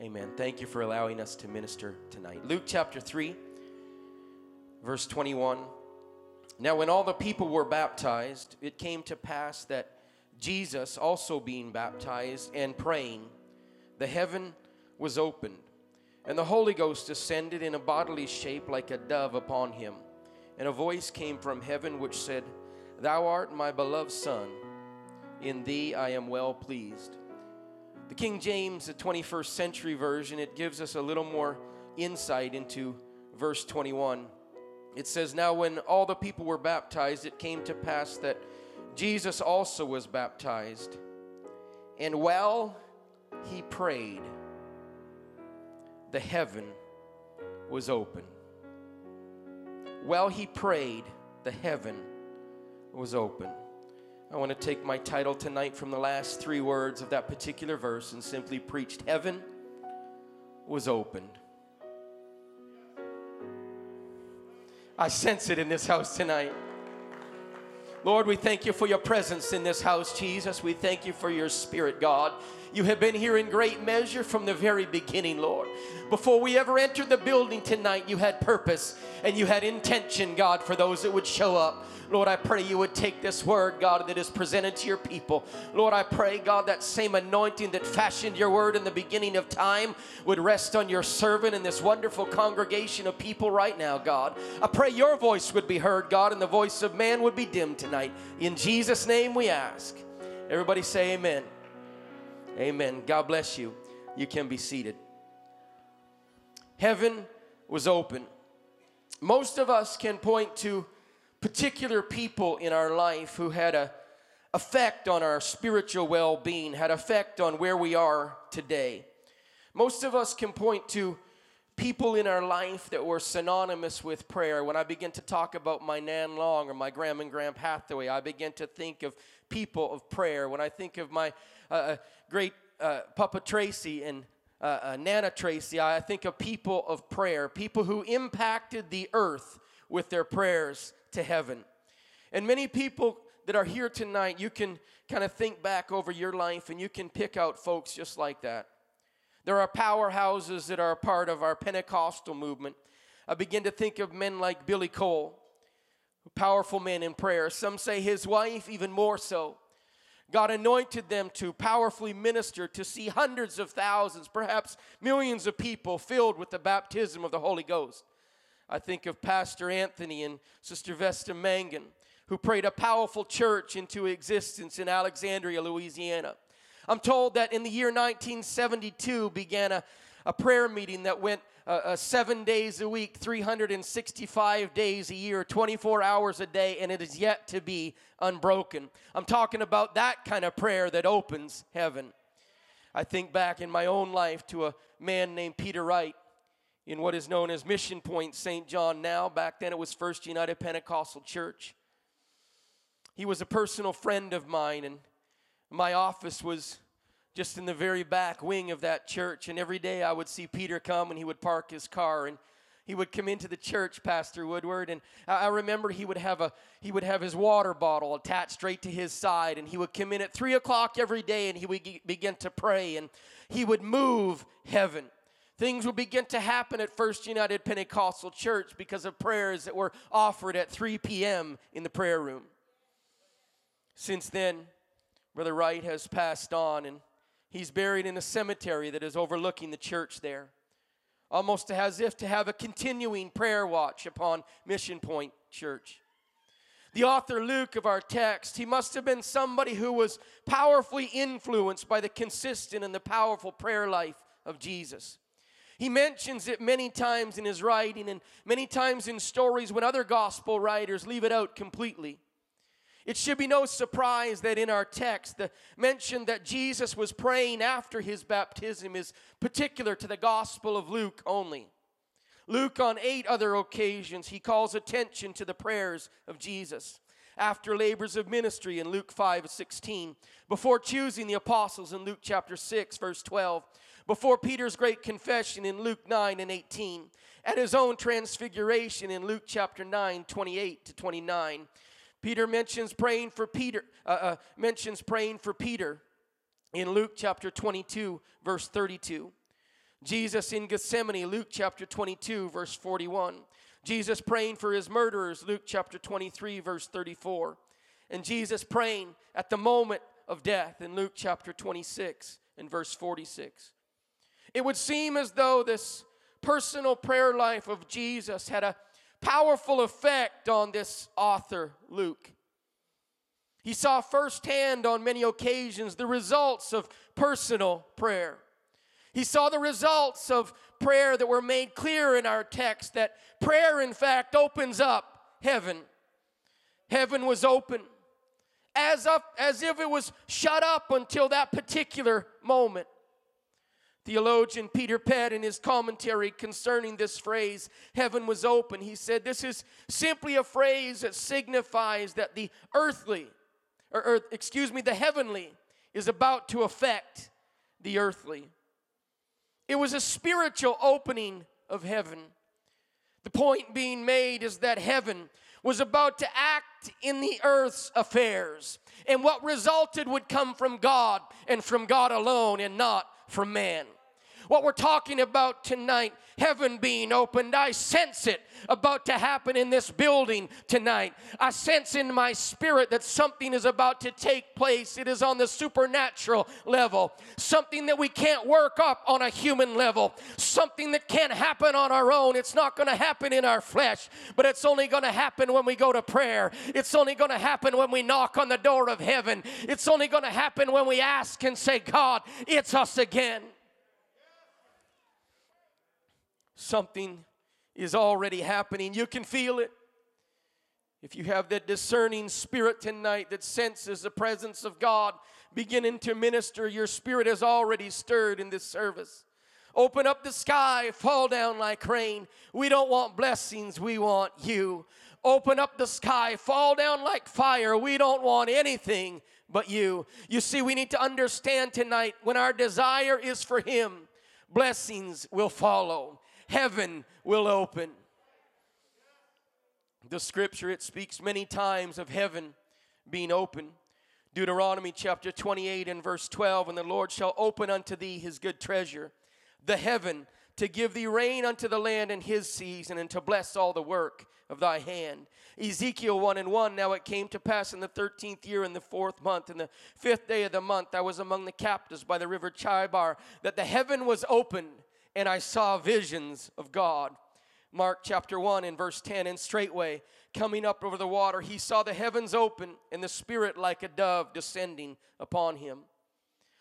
Amen. Thank you for allowing us to minister tonight. Luke chapter 3, verse 21. Now, when all the people were baptized, it came to pass that Jesus, also being baptized and praying, the heaven was opened, and the Holy Ghost descended in a bodily shape like a dove upon him. And a voice came from heaven which said, Thou art my beloved Son, in thee I am well pleased. The King James, the 21st century version, it gives us a little more insight into verse 21. It says, Now when all the people were baptized, it came to pass that Jesus also was baptized. And while he prayed, the heaven was open. While he prayed, the heaven was open. I want to take my title tonight from the last three words of that particular verse and simply preached Heaven was opened. I sense it in this house tonight. Lord, we thank you for your presence in this house, Jesus. We thank you for your spirit, God. You have been here in great measure from the very beginning, Lord. Before we ever entered the building tonight, you had purpose and you had intention, God, for those that would show up. Lord, I pray you would take this word, God, that is presented to your people. Lord, I pray, God, that same anointing that fashioned your word in the beginning of time would rest on your servant and this wonderful congregation of people right now, God. I pray your voice would be heard, God, and the voice of man would be dimmed tonight. In Jesus' name we ask. Everybody say amen. Amen. God bless you. You can be seated. Heaven was open. Most of us can point to particular people in our life who had a effect on our spiritual well-being, had effect on where we are today. Most of us can point to people in our life that were synonymous with prayer. When I begin to talk about my Nan Long or my Graham and Graham Hathaway, I begin to think of people of prayer. When I think of my uh, uh great uh, Papa Tracy and uh, uh, Nana Tracy, I think of people of prayer, people who impacted the earth with their prayers to heaven. And many people that are here tonight, you can kind of think back over your life and you can pick out folks just like that. There are powerhouses that are a part of our Pentecostal movement. I begin to think of men like Billy Cole, powerful men in prayer. Some say his wife, even more so. God anointed them to powerfully minister, to see hundreds of thousands, perhaps millions of people filled with the baptism of the Holy Ghost. I think of Pastor Anthony and Sister Vesta Mangun, who prayed a powerful church into existence in Alexandria, Louisiana. I'm told that in the year 1972 began a, a prayer meeting that went uh, uh, seven days a week, 365 days a year, 24 hours a day, and it is yet to be unbroken. I'm talking about that kind of prayer that opens heaven. I think back in my own life to a man named Peter Wright in what is known as Mission Point St. John now. Back then it was First United Pentecostal Church. He was a personal friend of mine, and my office was just in the very back wing of that church. And every day I would see Peter come and he would park his car and he would come into the church pastor woodward and i remember he would have a he would have his water bottle attached straight to his side and he would come in at three o'clock every day and he would begin to pray and he would move heaven Things would begin to happen at First United Pentecostal Church because of prayers that were offered at 3 p.m. in the prayer room. Since then, Brother Wright has passed on and he's buried in a cemetery that is overlooking the church there. Almost as if to have a continuing prayer watch upon Mission Point Church. The author Luke of our text, he must have been somebody who was powerfully influenced by the consistent and the powerful prayer life of Jesus. He mentions it many times in his writing and many times in stories when other gospel writers leave it out completely. It should be no surprise that in our text, the mention that Jesus was praying after his baptism is particular to the Gospel of Luke only. Luke, on eight other occasions, he calls attention to the prayers of Jesus after labors of ministry in Luke 5 16, before choosing the apostles in Luke chapter 6, verse 12, before Peter's great confession in Luke 9 and 18, at his own transfiguration in Luke chapter 9, 28 to 29. Peter mentions praying for Peter, uh, uh, mentions praying for Peter in Luke chapter 22, verse 32. Jesus in Gethsemane, Luke chapter 22, verse 41. Jesus praying for his murderers, Luke chapter 23, verse 34. And Jesus praying at the moment of death in Luke chapter 26 and verse 46. It would seem as though this personal prayer life of Jesus had a powerful effect on this author, Luke. He saw firsthand on many occasions the results of personal prayer. He saw the results of prayer that were made clear in our text that prayer, in fact, opens up heaven. Heaven was open as, up, as if it was shut up until that particular moment. Theologian Peter Pett, in his commentary concerning this phrase, heaven was open, he said, This is simply a phrase that signifies that the earthly, or, or excuse me, the heavenly is about to affect the earthly. It was a spiritual opening of heaven. The point being made is that heaven was about to act in the earth's affairs, and what resulted would come from God and from God alone and not from man what we're talking about tonight, heaven being opened. I sense it about to happen in this building tonight. I sense in my spirit that something is about to take place. It is on the supernatural level, something that we can't work up on a human level, something that can't happen on our own. It's not going to happen in our flesh, but it's only going to happen when we go to prayer. It's only going to happen when we knock on the door of heaven. It's only going to happen when we ask and say, God, it's us again. Something is already happening. You can feel it. If you have that discerning spirit tonight that senses the presence of God beginning to minister, your spirit has already stirred in this service. Open up the sky, fall down like rain. We don't want blessings, we want you. Open up the sky, fall down like fire. We don't want anything but you. You see, we need to understand tonight when our desire is for Him, blessings will follow heaven will open. The scripture, it speaks many times of heaven being open. Deuteronomy chapter 28 and verse 12, and the Lord shall open unto thee his good treasure, the heaven, to give thee rain unto the land in his season, and to bless all the work of thy hand. Ezekiel 1 and 1 Now it came to pass in the thirteenth year, in the fourth month, in the fifth day of the month, I was among the captives by the river Chebar, that the heaven was opened and I saw visions of God. Mark chapter 1 and verse 10 and straightway coming up over the water he saw the heavens open and the spirit like a dove descending upon him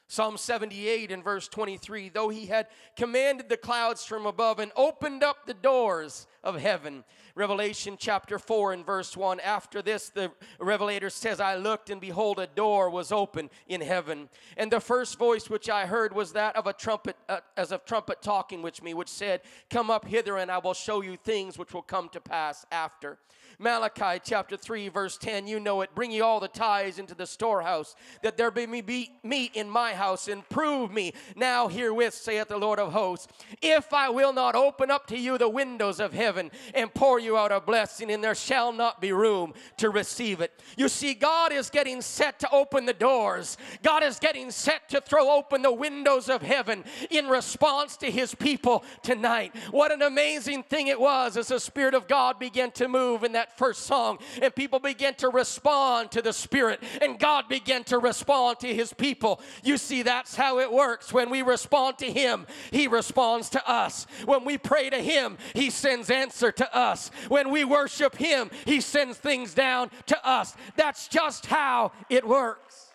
Psalm 78 and verse 23 though he had commanded the clouds from above and opened up the doors of heaven. Revelation chapter 4 and verse 1 after this the revelator says I looked and behold a door was open in heaven and the first voice which I heard was that of a trumpet uh, as of trumpet talking with me which said come up hither and I will show you things which will come to pass after. Malachi chapter 3, verse 10, you know it. Bring ye all the tithes into the storehouse, that there be meat in my house, and prove me now herewith, saith the Lord of hosts, if I will not open up to you the windows of heaven and pour you out a blessing, and there shall not be room to receive it. You see, God is getting set to open the doors, God is getting set to throw open the windows of heaven in response to his people tonight. What an amazing thing it was as the Spirit of God began to move in that that first song, and people began to respond to the Spirit, and God began to respond to His people. You see, that's how it works. When we respond to Him, He responds to us. When we pray to Him, He sends answer to us. When we worship Him, He sends things down to us. That's just how it works.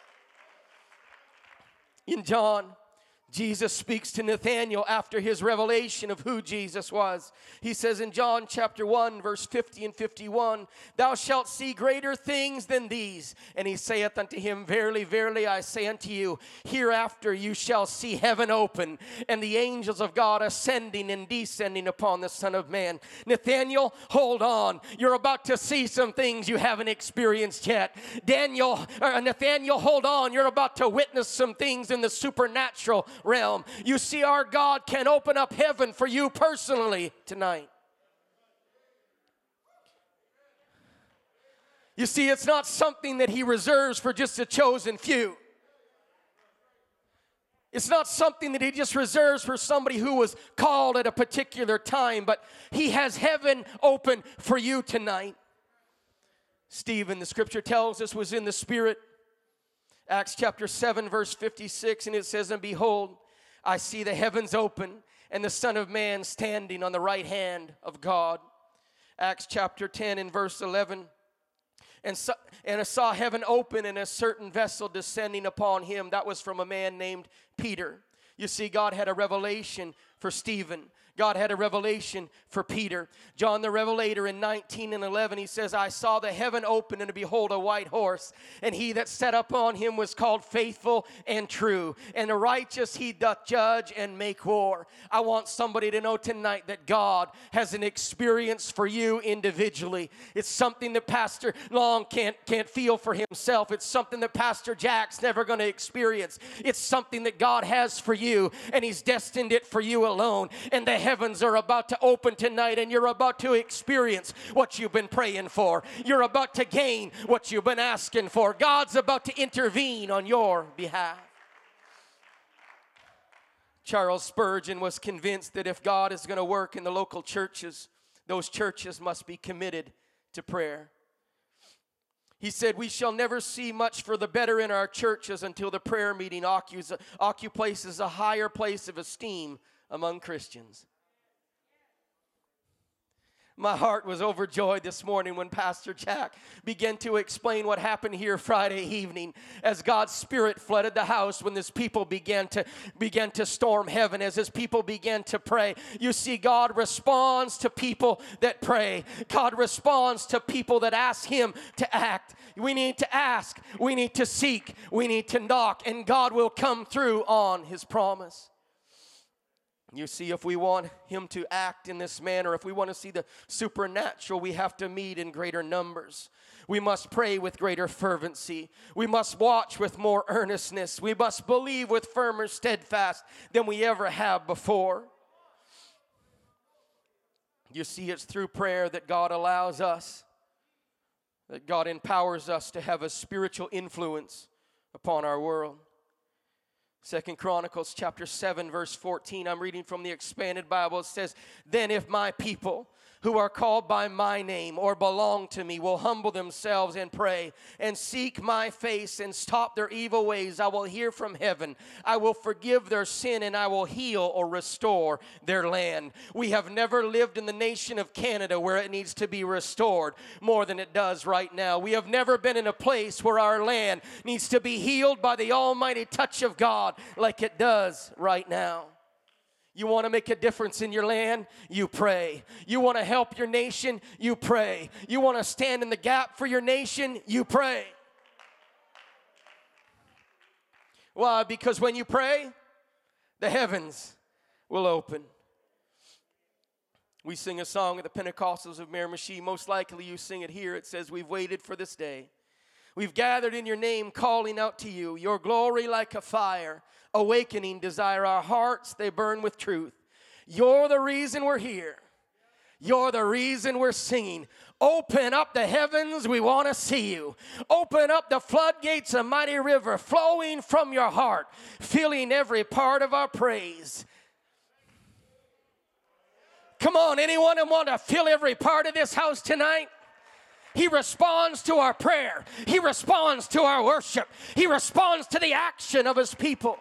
In John Jesus speaks to Nathanael after his revelation of who Jesus was. He says in John chapter 1, verse 50 and 51, Thou shalt see greater things than these. And he saith unto him, Verily, verily, I say unto you, hereafter you shall see heaven open, and the angels of God ascending and descending upon the Son of Man. Nathanael, hold on. You're about to see some things you haven't experienced yet. Daniel, uh, or Nathanael, hold on. You're about to witness some things in the supernatural realm. You see, our God can open up heaven for you personally tonight. You see, it's not something that He reserves for just a chosen few. It's not something that He just reserves for somebody who was called at a particular time, but He has heaven open for you tonight. Stephen, the scripture tells us, was in the Spirit. Acts chapter 7, verse 56, and it says, And behold, I see the heavens open and the Son of Man standing on the right hand of God. Acts chapter 10 and verse 11. And, so, and I saw heaven open and a certain vessel descending upon him. That was from a man named Peter. You see, God had a revelation for Stephen. God had a revelation for Peter. John the Revelator in 19 and 11, he says, I saw the heaven open, and behold, a white horse, and he that sat upon him was called faithful and true, and the righteous he doth judge and make war. I want somebody to know tonight that God has an experience for you individually. It's something that Pastor Long can't, can't feel for himself, it's something that Pastor Jack's never going to experience. It's something that God has for you, and he's destined it for you alone. And the heavens are about to open tonight and you're about to experience what you've been praying for. You're about to gain what you've been asking for. God's about to intervene on your behalf. Charles Spurgeon was convinced that if God is going to work in the local churches, those churches must be committed to prayer. He said, We shall never see much for the better in our churches until the prayer meeting occupies a higher place of esteem among Christians. My heart was overjoyed this morning when Pastor Jack began to explain what happened here Friday evening as God's Spirit flooded the house when this people began to began to storm heaven, as his people began to pray. You see, God responds to people that pray. God responds to people that ask him to act. We need to ask, we need to seek, we need to knock, and God will come through on his promise. You see, if we want him to act in this manner, if we want to see the supernatural, we have to meet in greater numbers. We must pray with greater fervency. We must watch with more earnestness. We must believe with firmer steadfast than we ever have before. You see, it's through prayer that God allows us, that God empowers us to have a spiritual influence upon our world. Second Chronicles chapter 7 verse 14 I'm reading from the expanded Bible. It says then if my people who are called by my name or belong to me will humble themselves and pray and seek my face and stop their evil ways, I will hear from heaven. I will forgive their sin and I will heal or restore their land. We have never lived in the nation of Canada where it needs to be restored more than it does right now. We have never been in a place where our land needs to be healed by the almighty touch of God like it does right now. You want to make a difference in your land? You pray. You want to help your nation? You pray. You want to stand in the gap for your nation? You pray. Why? Because when you pray, the heavens will open. We sing a song at the Pentecostals of Miramichi. Most likely you sing it here. It says, We've waited for this day. We've gathered in your name, calling out to you, your glory like a fire, awakening desire. Our hearts, they burn with truth. You're the reason we're here. You're the reason we're singing. Open up the heavens, we want to see you. Open up the floodgates, a mighty river flowing from your heart, filling every part of our praise. Come on, anyone who want to fill every part of this house tonight? He responds to our prayer. He responds to our worship. He responds to the action of His people.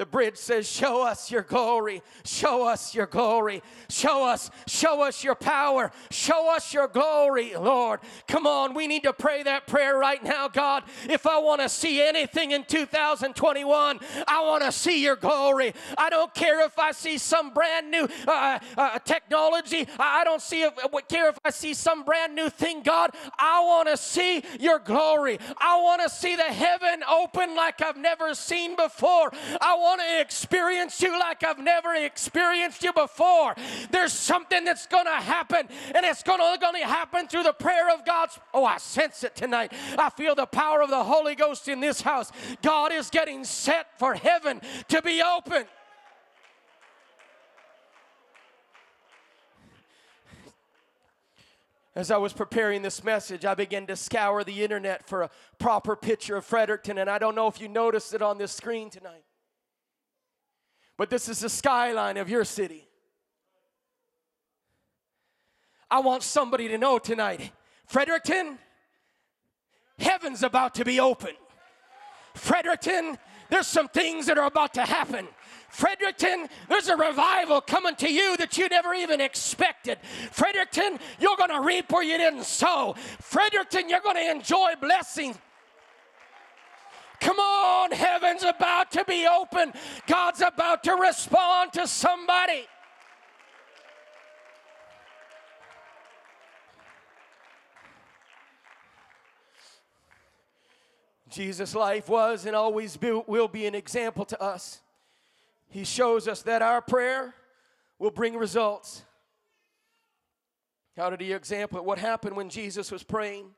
The bridge says, Show us your glory, show us your glory, show us, show us your power, show us your glory, Lord. Come on, we need to pray that prayer right now, God. If I want to see anything in 2021, I want to see your glory. I don't care if I see some brand new uh, uh, technology, I don't see if, care if I see some brand new thing, God. I want to see your glory. I want to see the heaven open like I've never seen before. I want want to experience you like I've never experienced you before. There's something that's going to happen, and it's going to, happen through the prayer of God's. Oh, I sense it tonight. I feel the power of the Holy Ghost in this house. God is getting set for heaven to be open. As I was preparing this message, I began to scour the internet for a proper picture of Fredericton, and I don't know if you noticed it on this screen tonight. But this is the skyline of your city. I want somebody to know tonight Fredericton, heaven's about to be open. Fredericton, there's some things that are about to happen. Fredericton, there's a revival coming to you that you never even expected. Fredericton, you're going to reap where you didn't sow. Fredericton, you're going to enjoy blessings. Come on, heaven's about to be open. God's about to respond to somebody. Jesus' life was and always be, will be an example to us. He shows us that our prayer will bring results. How did he example it? What happened when Jesus was praying?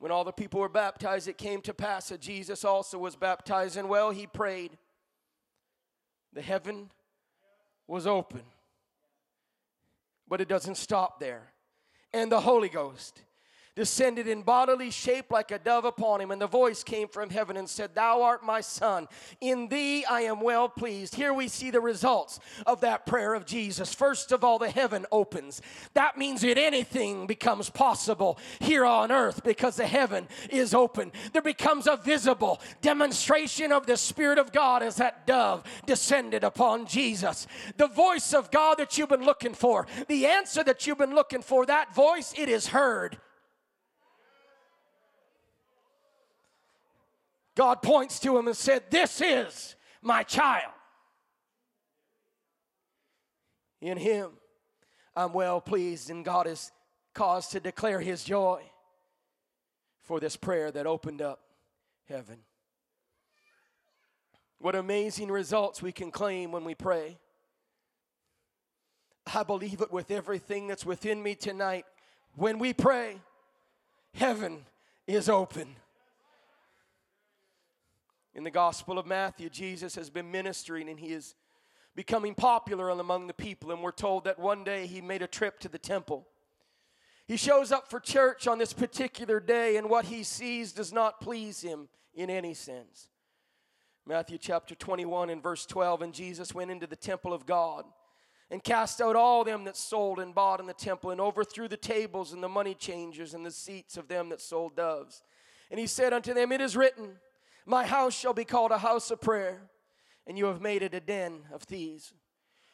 When all the people were baptized, it came to pass that Jesus also was baptized, and well, he prayed. The heaven was open. But it doesn't stop there. And the Holy Ghost descended in bodily shape like a dove upon him, and the voice came from heaven and said, Thou art my son. In thee I am well pleased. Here we see the results of that prayer of Jesus. First of all, the heaven opens. That means that anything becomes possible here on earth because the heaven is open. There becomes a visible demonstration of the Spirit of God as that dove descended upon Jesus. The voice of God that you've been looking for, the answer that you've been looking for, that voice, it is heard. God points to him and said, This is my child. In him, I'm well pleased, and God is caused to declare his joy for this prayer that opened up heaven. What amazing results we can claim when we pray. I believe it with everything that's within me tonight. When we pray, heaven is open. In the Gospel of Matthew, Jesus has been ministering and he is becoming popular among the people. And we're told that one day he made a trip to the temple. He shows up for church on this particular day, and what he sees does not please him in any sense. Matthew chapter 21 and verse 12 And Jesus went into the temple of God and cast out all them that sold and bought in the temple, and overthrew the tables and the money changers and the seats of them that sold doves. And he said unto them, It is written, my house shall be called a house of prayer, and you have made it a den of thieves.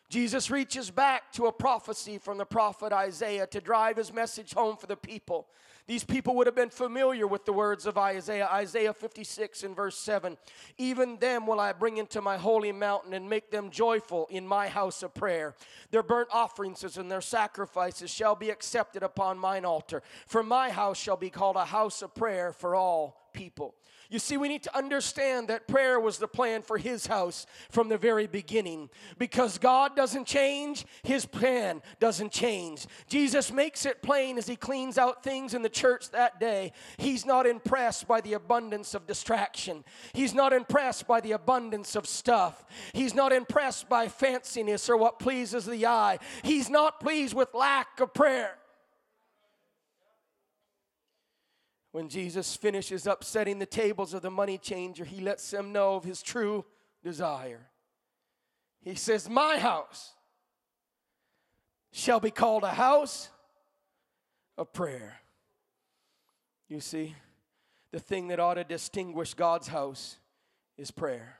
Jesus reaches back to a prophecy from the prophet Isaiah to drive his message home for the people. These people would have been familiar with the words of Isaiah, Isaiah 56 and verse 7. Even them will I bring into my holy mountain and make them joyful in my house of prayer. Their burnt offerings and their sacrifices shall be accepted upon mine altar. For my house shall be called a house of prayer for all people. You see, we need to understand that prayer was the plan for his house from the very beginning. Because God doesn't change, his plan doesn't change. Jesus makes it plain as he cleans out things in the church that day. He's not impressed by the abundance of distraction, he's not impressed by the abundance of stuff, he's not impressed by fanciness or what pleases the eye, he's not pleased with lack of prayer. When Jesus finishes up setting the tables of the money changer, he lets them know of his true desire. He says, My house shall be called a house of prayer. You see, the thing that ought to distinguish God's house is prayer.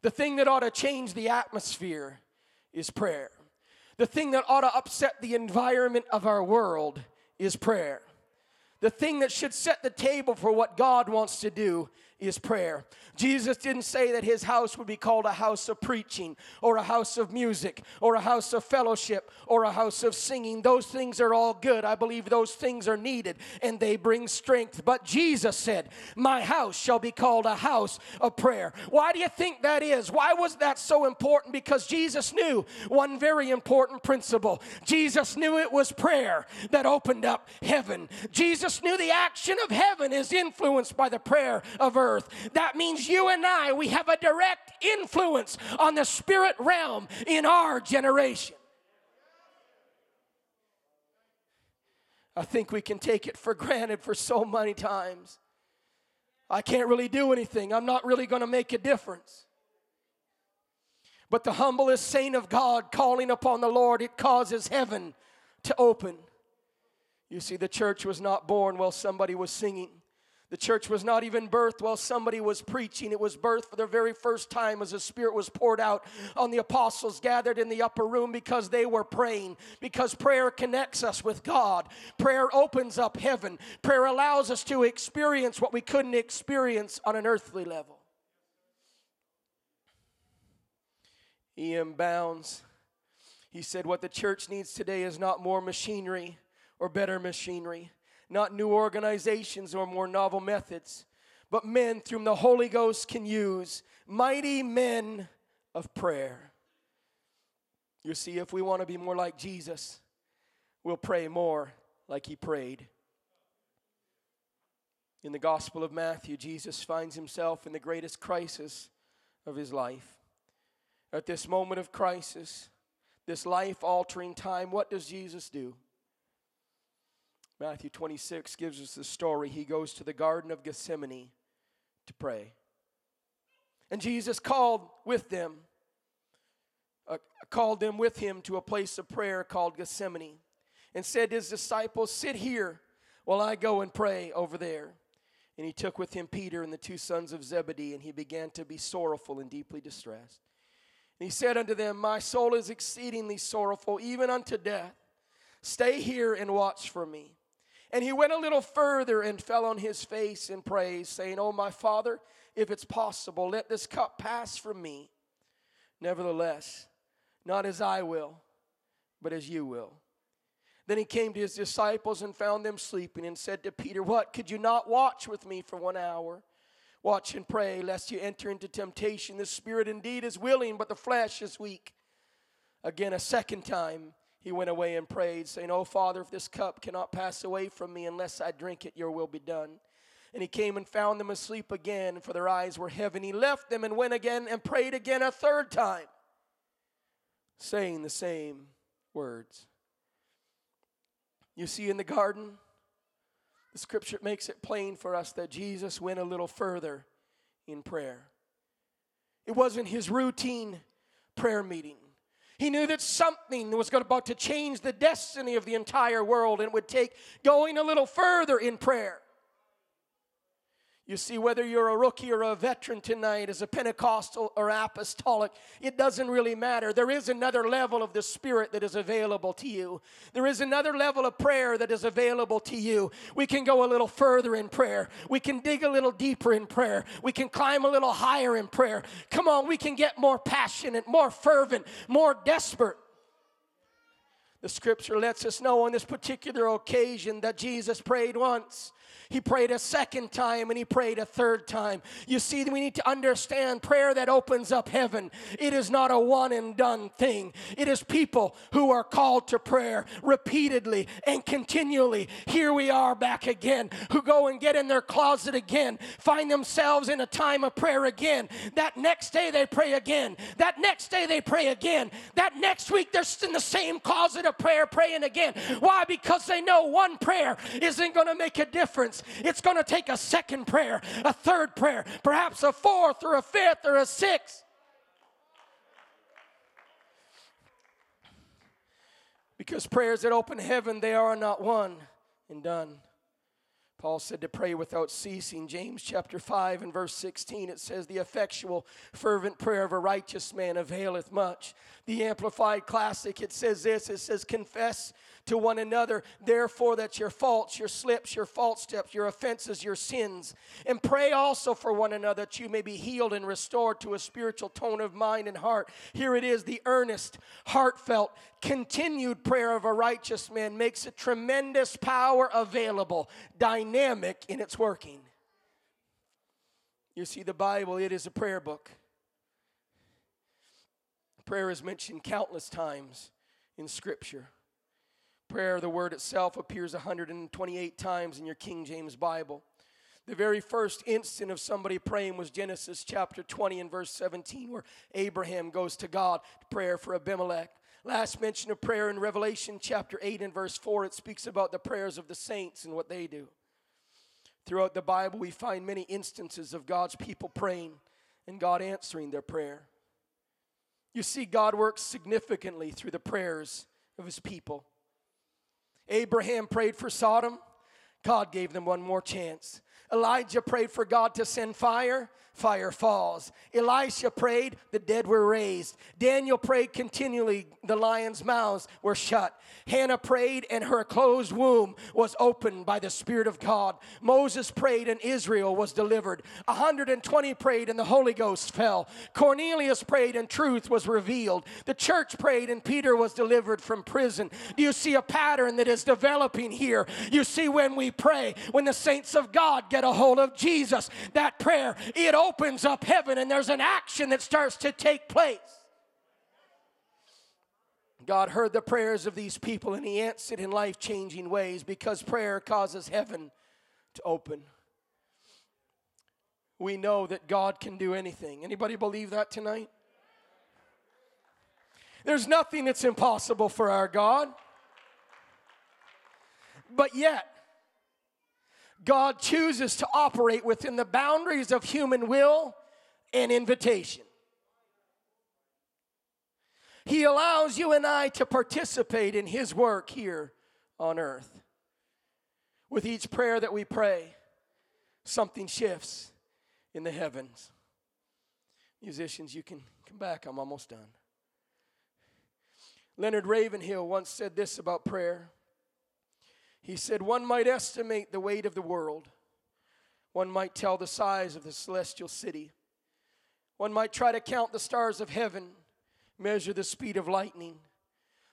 The thing that ought to change the atmosphere is prayer. The thing that ought to upset the environment of our world is prayer. The thing that should set the table for what God wants to do is prayer. Jesus didn't say that his house would be called a house of preaching or a house of music or a house of fellowship or a house of singing. Those things are all good. I believe those things are needed and they bring strength. But Jesus said, My house shall be called a house of prayer. Why do you think that is? Why was that so important? Because Jesus knew one very important principle. Jesus knew it was prayer that opened up heaven. Jesus knew the action of heaven is influenced by the prayer of earth earth. That means you and I, we have a direct influence on the spirit realm in our generation. I think we can take it for granted for so many times. I can't really do anything. I'm not really going to make a difference. But the humblest saint of God calling upon the Lord, it causes heaven to open. You see, the church was not born while somebody was singing. The church was not even birthed while somebody was preaching. It was birthed for the very first time as the Spirit was poured out on the apostles gathered in the upper room because they were praying. Because prayer connects us with God. Prayer opens up heaven. Prayer allows us to experience what we couldn't experience on an earthly level. E.M. Bounds, he said, What the church needs today is not more machinery or better machinery not new organizations or more novel methods, but men through whom the Holy Ghost can use, mighty men of prayer. You see, if we want to be more like Jesus, we'll pray more like he prayed. In the Gospel of Matthew, Jesus finds himself in the greatest crisis of his life. At this moment of crisis, this life altering time, what does Jesus do? Matthew 26 gives us the story. He goes to the Garden of Gethsemane to pray. And Jesus called with them, uh, called them with him to a place of prayer called Gethsemane, and said to his disciples, Sit here while I go and pray over there. And he took with him Peter and the two sons of Zebedee, and he began to be sorrowful and deeply distressed. And he said unto them, My soul is exceedingly sorrowful, even unto death. Stay here and watch for me. And he went a little further and fell on his face in praise, saying, Oh, my Father, if it's possible, let this cup pass from me. Nevertheless, not as I will, but as you will. Then he came to his disciples and found them sleeping and said to Peter, What, could you not watch with me for one hour? Watch and pray, lest you enter into temptation. The spirit indeed is willing, but the flesh is weak. Again, a second time, he went away and prayed, saying, Oh, Father, if this cup cannot pass away from me unless I drink it, your will be done. And he came and found them asleep again, for their eyes were heavy. He left them and went again and prayed again a third time, saying the same words. You see, in the garden, the scripture makes it plain for us that Jesus went a little further in prayer. It wasn't his routine prayer meeting. He knew that something was about to change the destiny of the entire world and would take going a little further in prayer. You see, whether you're a rookie or a veteran tonight, as a Pentecostal or apostolic, it doesn't really matter. There is another level of the Spirit that is available to you. There is another level of prayer that is available to you. We can go a little further in prayer. We can dig a little deeper in prayer. We can climb a little higher in prayer. Come on, we can get more passionate, more fervent, more desperate. The scripture lets us know on this particular occasion that Jesus prayed once he prayed a second time and he prayed a third time. You see, we need to understand prayer that opens up heaven. It is not a one and done thing. It is people who are called to prayer repeatedly and continually. Here we are back again, who go and get in their closet again, find themselves in a time of prayer again. That next day they pray again. That next day they pray again. That next week they're in the same closet of prayer praying again. Why? Because they know one prayer isn't going to make a difference it's going to take a second prayer, a third prayer, perhaps a fourth or a fifth or a sixth. Because prayers that open heaven, they are not one and done. Paul said to pray without ceasing. James chapter 5 and verse 16, it says, The effectual, fervent prayer of a righteous man availeth much. The Amplified Classic, it says this it says, Confess to one another, therefore, that your faults, your slips, your false steps, your offenses, your sins, and pray also for one another that you may be healed and restored to a spiritual tone of mind and heart. Here it is the earnest, heartfelt, continued prayer of a righteous man makes a tremendous power available, dynamic in its working. You see, the Bible, it is a prayer book. Prayer is mentioned countless times in Scripture. Prayer, the word itself, appears 128 times in your King James Bible. The very first instant of somebody praying was Genesis chapter 20 and verse 17, where Abraham goes to God to prayer for Abimelech. Last mention of prayer in Revelation chapter 8 and verse 4, it speaks about the prayers of the saints and what they do. Throughout the Bible, we find many instances of God's people praying and God answering their prayer. You see, God works significantly through the prayers of his people. Abraham prayed for Sodom, God gave them one more chance. Elijah prayed for God to send fire fire falls. Elisha prayed, the dead were raised. Daniel prayed continually, the lions' mouths were shut. Hannah prayed, and her closed womb was opened by the Spirit of God. Moses prayed, and Israel was delivered. 120 prayed, and the Holy Ghost fell. Cornelius prayed, and truth was revealed. The church prayed, and Peter was delivered from prison. Do you see a pattern that is developing here? You see, when we pray, when the saints of God get a hold of Jesus, that prayer, it opens up heaven and there's an action that starts to take place. God heard the prayers of these people and he answered in life changing ways because prayer causes heaven to open. We know that God can do anything. Anybody believe that tonight? There's nothing that's impossible for our God. But yet, God chooses to operate within the boundaries of human will and invitation. He allows you and I to participate in His work here on earth. With each prayer that we pray, something shifts in the heavens. Musicians, you can come back. I'm almost done. Leonard Ravenhill once said this about prayer he said, One might estimate the weight of the world, one might tell the size of the celestial city, one might try to count the stars of heaven, measure the speed of lightning,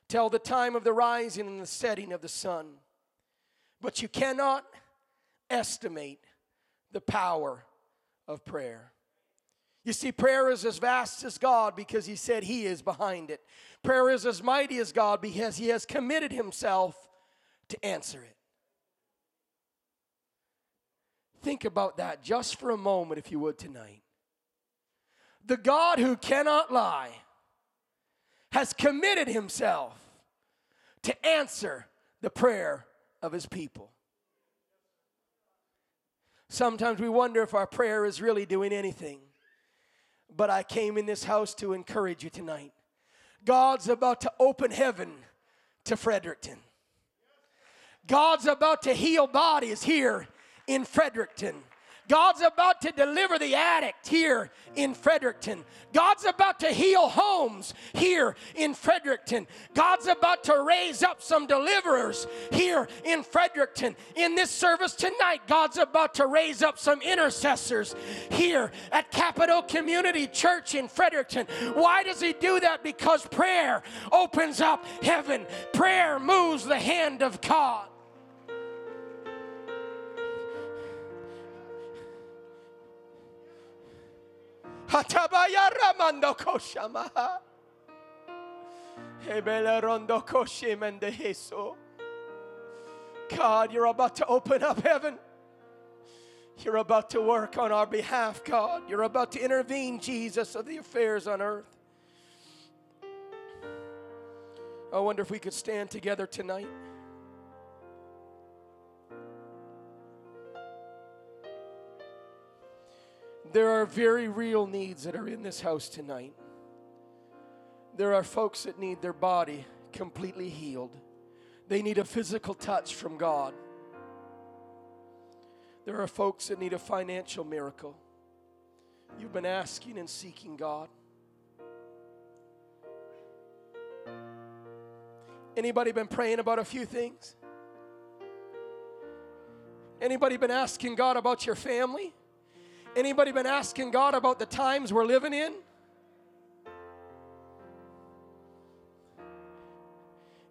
tell the time of the rising and the setting of the sun. But you cannot estimate the power of prayer. You see, prayer is as vast as God because He said He is behind it. Prayer is as mighty as God because He has committed Himself to answer it. Think about that just for a moment, if you would, tonight. The God who cannot lie has committed himself to answer the prayer of his people. Sometimes we wonder if our prayer is really doing anything. But I came in this house to encourage you tonight. God's about to open heaven to Fredericton. God's about to heal bodies here in Fredericton. God's about to deliver the addict here in Fredericton. God's about to heal homes here in Fredericton. God's about to raise up some deliverers here in Fredericton. In this service tonight, God's about to raise up some intercessors here at Capital Community Church in Fredericton. Why does He do that? Because prayer opens up heaven, prayer moves the hand of God. Koshimendeheso. God, you're about to open up heaven. You're about to work on our behalf, God. You're about to intervene, Jesus, of the affairs on earth. I wonder if we could stand together tonight. There are very real needs that are in this house tonight. There are folks that need their body completely healed, they need a physical touch from God. There are folks that need a financial miracle. You've been asking and seeking God. Anybody been praying about a few things? Anybody been asking God about your family? Anybody been asking God about the times we're living in?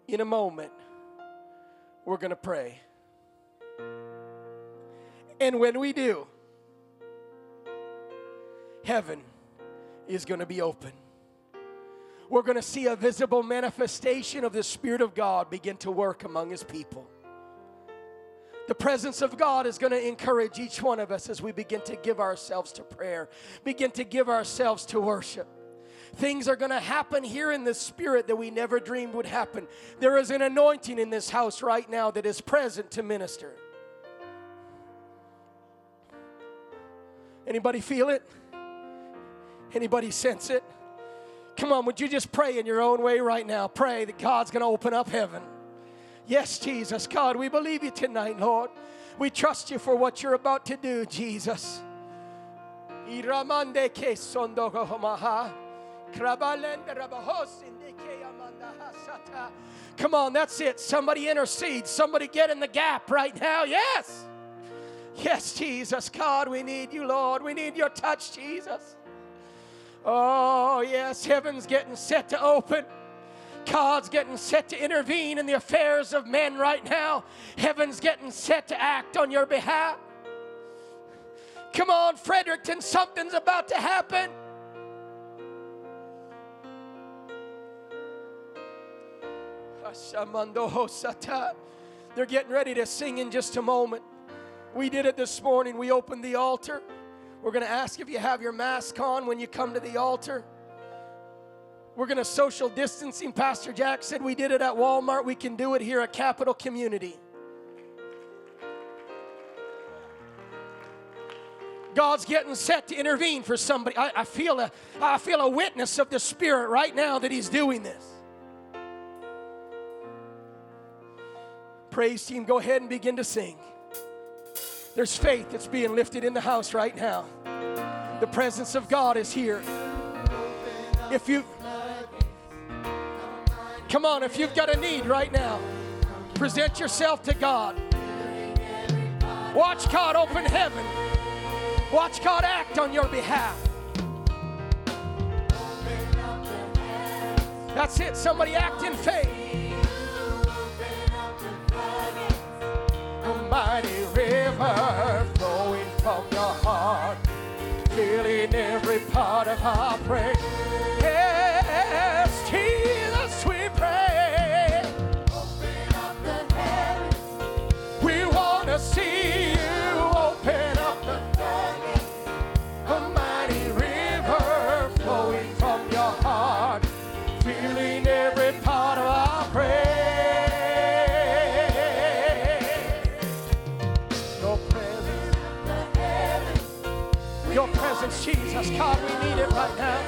In a moment, we're going to pray. And when we do, heaven is going to be open. We're going to see a visible manifestation of the Spirit of God begin to work among His people. The presence of God is going to encourage each one of us as we begin to give ourselves to prayer, begin to give ourselves to worship. Things are going to happen here in the spirit that we never dreamed would happen. There is an anointing in this house right now that is present to minister. Anybody feel it? Anybody sense it? Come on, would you just pray in your own way right now? Pray that God's going to open up heaven. Yes, Jesus. God, we believe you tonight, Lord. We trust you for what you're about to do, Jesus. Come on, that's it. Somebody intercede. Somebody get in the gap right now. Yes. Yes, Jesus. God, we need you, Lord. We need your touch, Jesus. Oh, yes. Heaven's getting set to open. God's getting set to intervene in the affairs of men right now. Heaven's getting set to act on your behalf. Come on, Fredericton, something's about to happen. They're getting ready to sing in just a moment. We did it this morning. We opened the altar. We're going to ask if you have your mask on when you come to the altar. We're going to social distancing. Pastor Jack said we did it at Walmart. We can do it here at Capital Community. God's getting set to intervene for somebody. I, I, feel a, I feel a witness of the Spirit right now that He's doing this. Praise team, go ahead and begin to sing. There's faith that's being lifted in the house right now. The presence of God is here. If you Come on, if you've got a need right now, present yourself to God. Watch God open heaven. Watch God act on your behalf. That's it. Somebody act in faith. A mighty river flowing from your heart, filling every part of our prayer. Right now.